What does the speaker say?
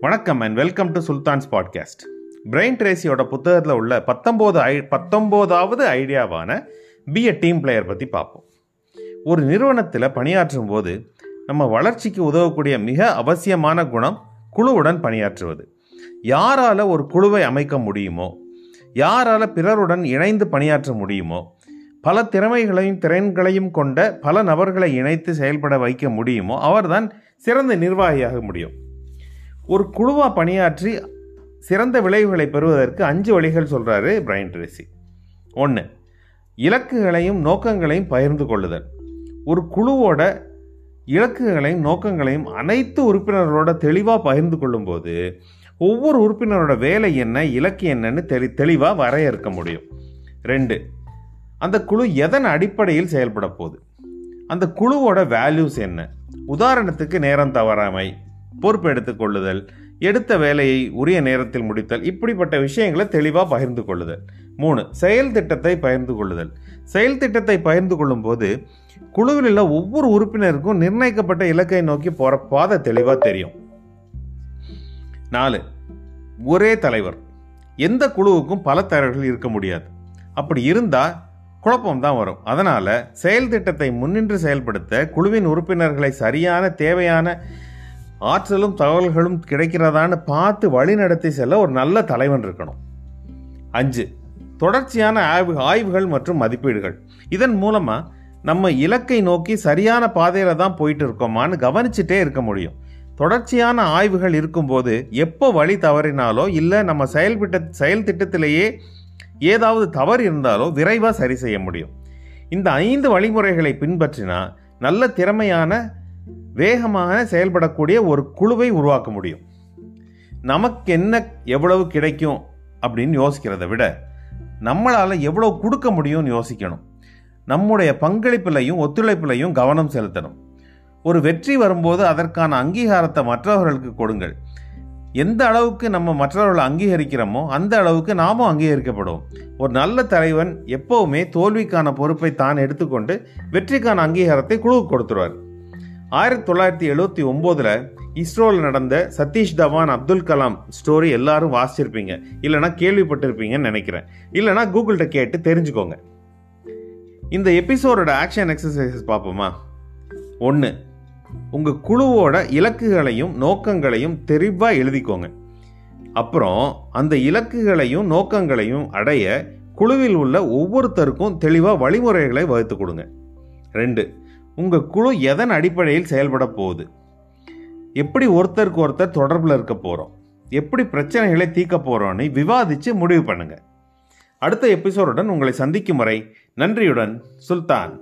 வணக்கம் and welcome to Sultan's podcast Brian ட்ரேசியோட புத்தகத்தில் உள்ள பத்தொம்போது ஐ பத்தொம்போதாவது ஐடியாவான பி எ டீம் பிளேயர் பற்றி பார்ப்போம். ஒரு நிறுவனத்தில் பணியாற்றும் போது நம்ம வளர்ச்சிக்கு உதவக்கூடிய மிக அவசியமான குணம் குழுவுடன் பணியாற்றுவது. யாரால் ஒரு குழுவை அமைக்க முடியுமோ யாரால் பிறருடன் இணைந்து பணியாற்ற முடியுமோ பல திறமைகளையும் திறன்களையும் கொண்ட பல நபர்களை இணைத்து செயல்பட வைக்க முடியுமோ அவர்தான் சிறந்த நிர்வாகியாக முடியும். ஒரு குழுவாக பணியாற்றி சிறந்த விளைவுகளை பெறுவதற்கு அஞ்சு வழிகள் சொல்கிறாரு பிரைன் ட்ரேசி. ஒன்று இலக்குகளையும் நோக்கங்களையும் பகிர்ந்து கொள்ளுதல். ஒரு குழுவோட இலக்குகளையும் நோக்கங்களையும் அனைத்து உறுப்பினர்களோட தெளிவாக பகிர்ந்து கொள்ளும்போது ஒவ்வொரு உறுப்பினரோட வேலை என்ன இலக்கு என்னன்னு தெளி தெளிவாக வரையறுக்க முடியும். ரெண்டு அந்த குழு எதன் அடிப்படையில் செயல்பட போகுது? அந்த குழுவோட வேல்யூஸ் என்ன? உதாரணத்துக்கு நேரம் தவறாமை. பொறுப்பு எடுத்துக்கொள்ளுதல் எடுத்த வேலையை உரிய நேரத்தில் முடித்தல் இப்படிப்பட்ட விஷயங்களை தெளிவாக பகிர்ந்து கொள்ளுதல் மூணு செயல் திட்டத்தை பகிர்ந்து கொள்ளுதல் செயல் திட்டத்தை பகிர்ந்து கொள்ளும் போது குழுவில் உள்ள ஒவ்வொரு உறுப்பினருக்கும் நிர்ணயிக்கப்பட்ட இலக்கை நோக்கி போகிற பாதை தெளிவாக தெரியும். நாலு ஒரே தலைவர். எந்த குழுவுக்கும் பல தலைவர்கள் இருக்க முடியாது. அப்படி இருந்தால் குழப்பம் தான் வரும். அதனால் செயல் திட்டத்தை முன்னின்று செயல்படுத்த குழுவின் உறுப்பினர்களை சரியான தேவையான ஆற்றலும் தகவல்களும் கிடைக்கிறதான்னு பார்த்து வழிநடத்தி செல்ல ஒரு நல்ல தலைவன் இருக்கணும். அஞ்சு தொடர்ச்சியான ஆய்வு ஆய்வுகள் மற்றும் மதிப்பீடுகள். இதன் மூலமாக நம்ம இலக்கை நோக்கி சரியான பாதையில் தான் போயிட்டு இருக்கோமான்னு கவனிச்சுட்டே இருக்க முடியும். தொடர்ச்சியான ஆய்வுகள் இருக்கும்போது எப்போ வழி தவறினாலோ இல்லை நம்ம செயல்பிட்ட செயல் திட்டத்திலேயே ஏதாவது தவறு இருந்தாலோ விரைவாக சரி செய்ய முடியும். இந்த ஐந்து வழிமுறைகளை பின்பற்றினா நல்ல திறமையான வேகமாக செயல்படக்கூடிய ஒரு குழுவை உருவாக்க முடியும். நமக்கு என்ன எவ்வளவு கிடைக்கும் அப்படின்னு யோசிக்கிறத விட நம்மளால் எவ்வளோ கொடுக்க முடியும்னு யோசிக்கணும். நம்முடைய பங்களிப்பிலையும் ஒத்துழைப்பிலையும் கவனம் செலுத்தணும். ஒரு வெற்றி வரும்போது அதற்கான அங்கீகாரத்தை மற்றவர்களுக்கு கொடுங்கள். எந்த அளவுக்கு நம்ம மற்றவர்களை அங்கீகரிக்கிறோமோ அந்த அளவுக்கு நாமும் அங்கீகரிக்கப்படுவோம். ஒரு நல்ல தலைவன் எப்போவுமே தோல்விக்கான பொறுப்பை தான் எடுத்துக்கொண்டு வெற்றிக்கான அங்கீகாரத்தை குழுவுக்கு கொடுத்துருவார். ஆயிரத்தி தொள்ளாயிரத்தி எழுபத்தி ஒம்போதில் இஸ்ரோவில் நடந்த சதீஷ் தவான் அப்துல் கலாம் ஸ்டோரி எல்லாரும் வாசிச்சிருப்பீங்க. இல்லைனா கேள்விப்பட்டிருப்பீங்கன்னு நினைக்கிறேன். இல்லைனா கூகுள்கிட்ட கேட்டு தெரிஞ்சுக்கோங்க. இந்த எபிசோடோட ஆக்ஷன் எக்ஸசைசஸ் பார்ப்போமா? ஒன்று உங்கள் குழுவோட இலக்குகளையும் நோக்கங்களையும் தெளிவாக எழுதிக்கோங்க. அப்புறம் அந்த இலக்குகளையும் நோக்கங்களையும் அடைய குழுவில் உள்ள ஒவ்வொருத்தருக்கும் தெளிவாக வழிமுறைகளை வகுத்து கொடுங்க. ரெண்டு உங்கள் குழு எதன் அடிப்படையில் செயல்பட போகுது? எப்படி ஒருத்தருக்கு ஒருத்தர் தொடர்பில் இருக்க போகிறோம் எப்படி பிரச்சனைகளை தீர்க்க போகிறோன்னு விவாதித்து முடிவு பண்ணுங்கள் அடுத்த எபிசோடுடன் உங்களை சந்திக்கும் வரை நன்றியுடன் சுல்தான்.